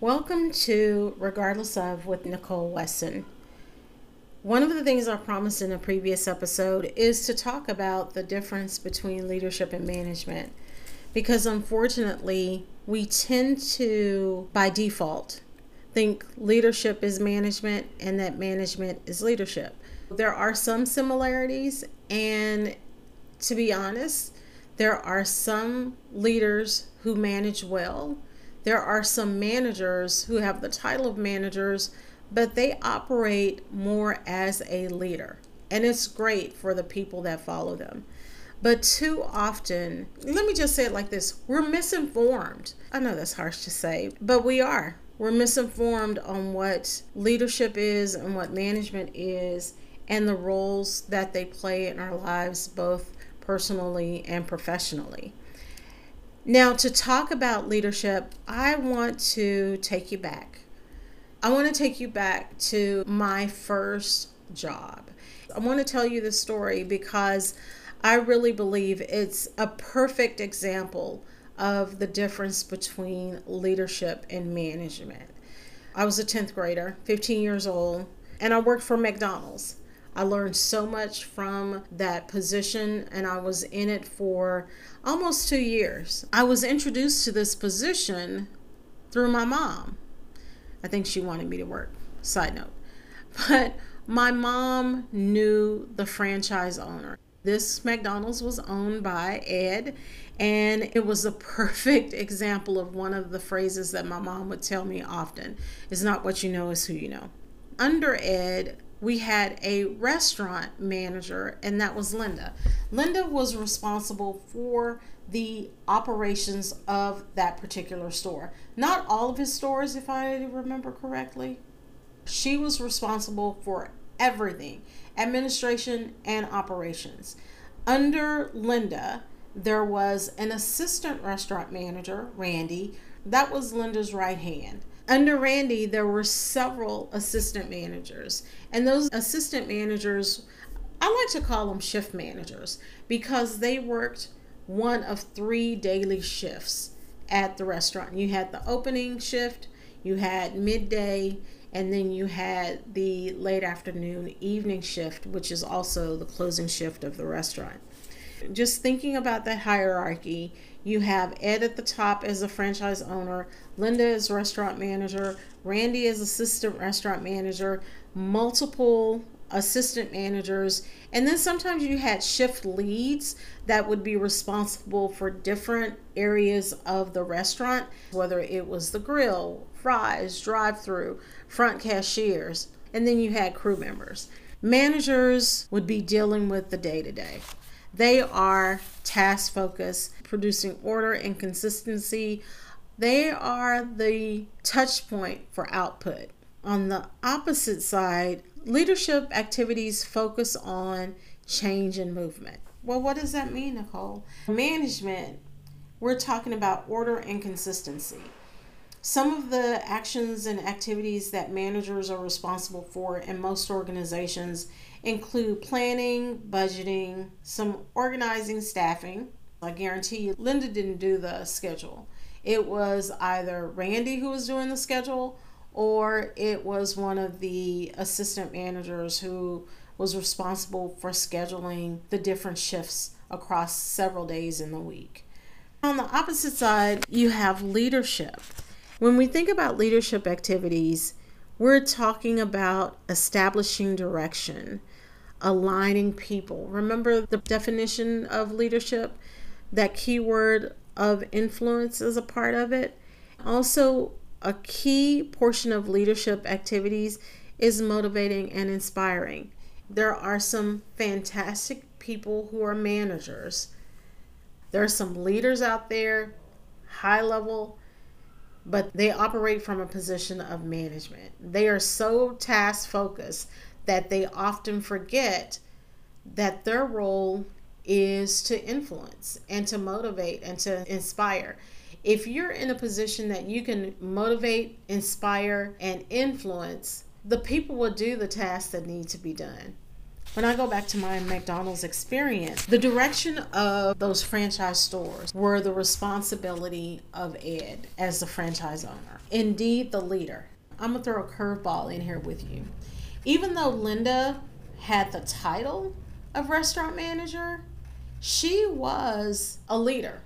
Welcome to Regardless of with Nichole Wesson. One of the things I promised in a previous episode is to talk about the difference between leadership and management because unfortunately, we tend to, by default, think leadership is management and that management is leadership. There are some similarities, and to be honest, there are some leaders who manage well there are some managers who have the title of managers, but they operate more as a leader. And it's great for the people that follow them. But too often, let me just say it like this we're misinformed. I know that's harsh to say, but we are. We're misinformed on what leadership is and what management is and the roles that they play in our lives, both personally and professionally. Now, to talk about leadership, I want to take you back. I want to take you back to my first job. I want to tell you the story because I really believe it's a perfect example of the difference between leadership and management. I was a 10th grader, 15 years old, and I worked for McDonald's. I learned so much from that position, and I was in it for almost two years. I was introduced to this position through my mom. I think she wanted me to work. Side note. But my mom knew the franchise owner. This McDonald's was owned by Ed, and it was a perfect example of one of the phrases that my mom would tell me often is not what you know, is who you know. Under Ed, we had a restaurant manager, and that was Linda. Linda was responsible for the operations of that particular store. Not all of his stores, if I remember correctly. She was responsible for everything administration and operations. Under Linda, there was an assistant restaurant manager, Randy. That was Linda's right hand under Randy, there were several assistant managers, and those assistant managers, I like to call them shift managers because they worked one of three daily shifts at the restaurant. You had the opening shift, you had midday, and then you had the late afternoon evening shift, which is also the closing shift of the restaurant. Just thinking about that hierarchy, you have Ed at the top as a franchise owner, Linda as restaurant manager, Randy as assistant restaurant manager, multiple assistant managers, and then sometimes you had shift leads that would be responsible for different areas of the restaurant, whether it was the grill, fries, drive through, front cashiers, and then you had crew members. Managers would be dealing with the day to day. They are task focused, producing order and consistency. They are the touch point for output. On the opposite side, leadership activities focus on change and movement. Well, what does that mean, Nichole? Management, we're talking about order and consistency. Some of the actions and activities that managers are responsible for in most organizations include planning, budgeting, some organizing, staffing. I guarantee you, Linda didn't do the schedule. It was either Randy who was doing the schedule or it was one of the assistant managers who was responsible for scheduling the different shifts across several days in the week. On the opposite side, you have leadership. When we think about leadership activities, we're talking about establishing direction, aligning people. Remember the definition of leadership? That keyword of influence is a part of it. Also, a key portion of leadership activities is motivating and inspiring. There are some fantastic people who are managers. There are some leaders out there, high level, but they operate from a position of management. They are so task focused that they often forget that their role is to influence and to motivate and to inspire. If you're in a position that you can motivate, inspire, and influence, the people will do the tasks that need to be done. When I go back to my McDonald's experience, the direction of those franchise stores were the responsibility of Ed as the franchise owner. Indeed, the leader. I'm to throw a curveball in here with you. Even though Linda had the title of restaurant manager, she was a leader.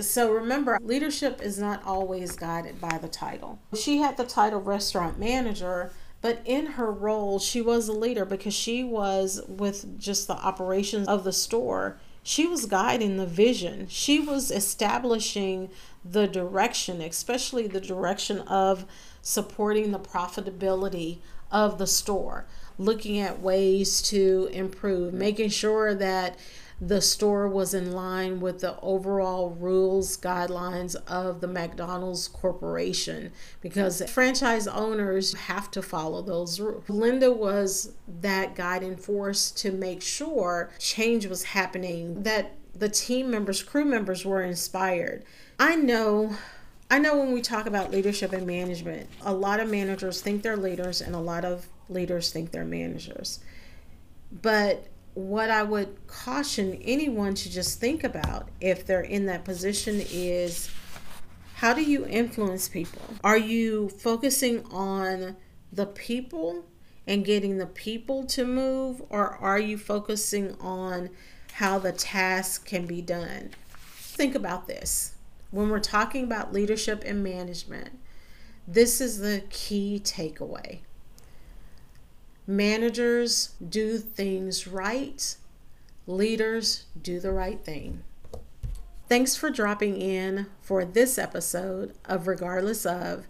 So remember, leadership is not always guided by the title. She had the title restaurant manager, but in her role, she was a leader because she was with just the operations of the store. She was guiding the vision. She was establishing the direction, especially the direction of supporting the profitability of the store, looking at ways to improve, making sure that the store was in line with the overall rules guidelines of the McDonald's corporation because franchise owners have to follow those rules. Linda was that guiding force to make sure change was happening that the team members, crew members were inspired. I know I know when we talk about leadership and management, a lot of managers think they're leaders and a lot of leaders think they're managers. But what I would caution anyone to just think about if they're in that position is how do you influence people? Are you focusing on the people and getting the people to move, or are you focusing on how the task can be done? Think about this. When we're talking about leadership and management, this is the key takeaway. Managers do things right, leaders do the right thing. Thanks for dropping in for this episode of Regardless of.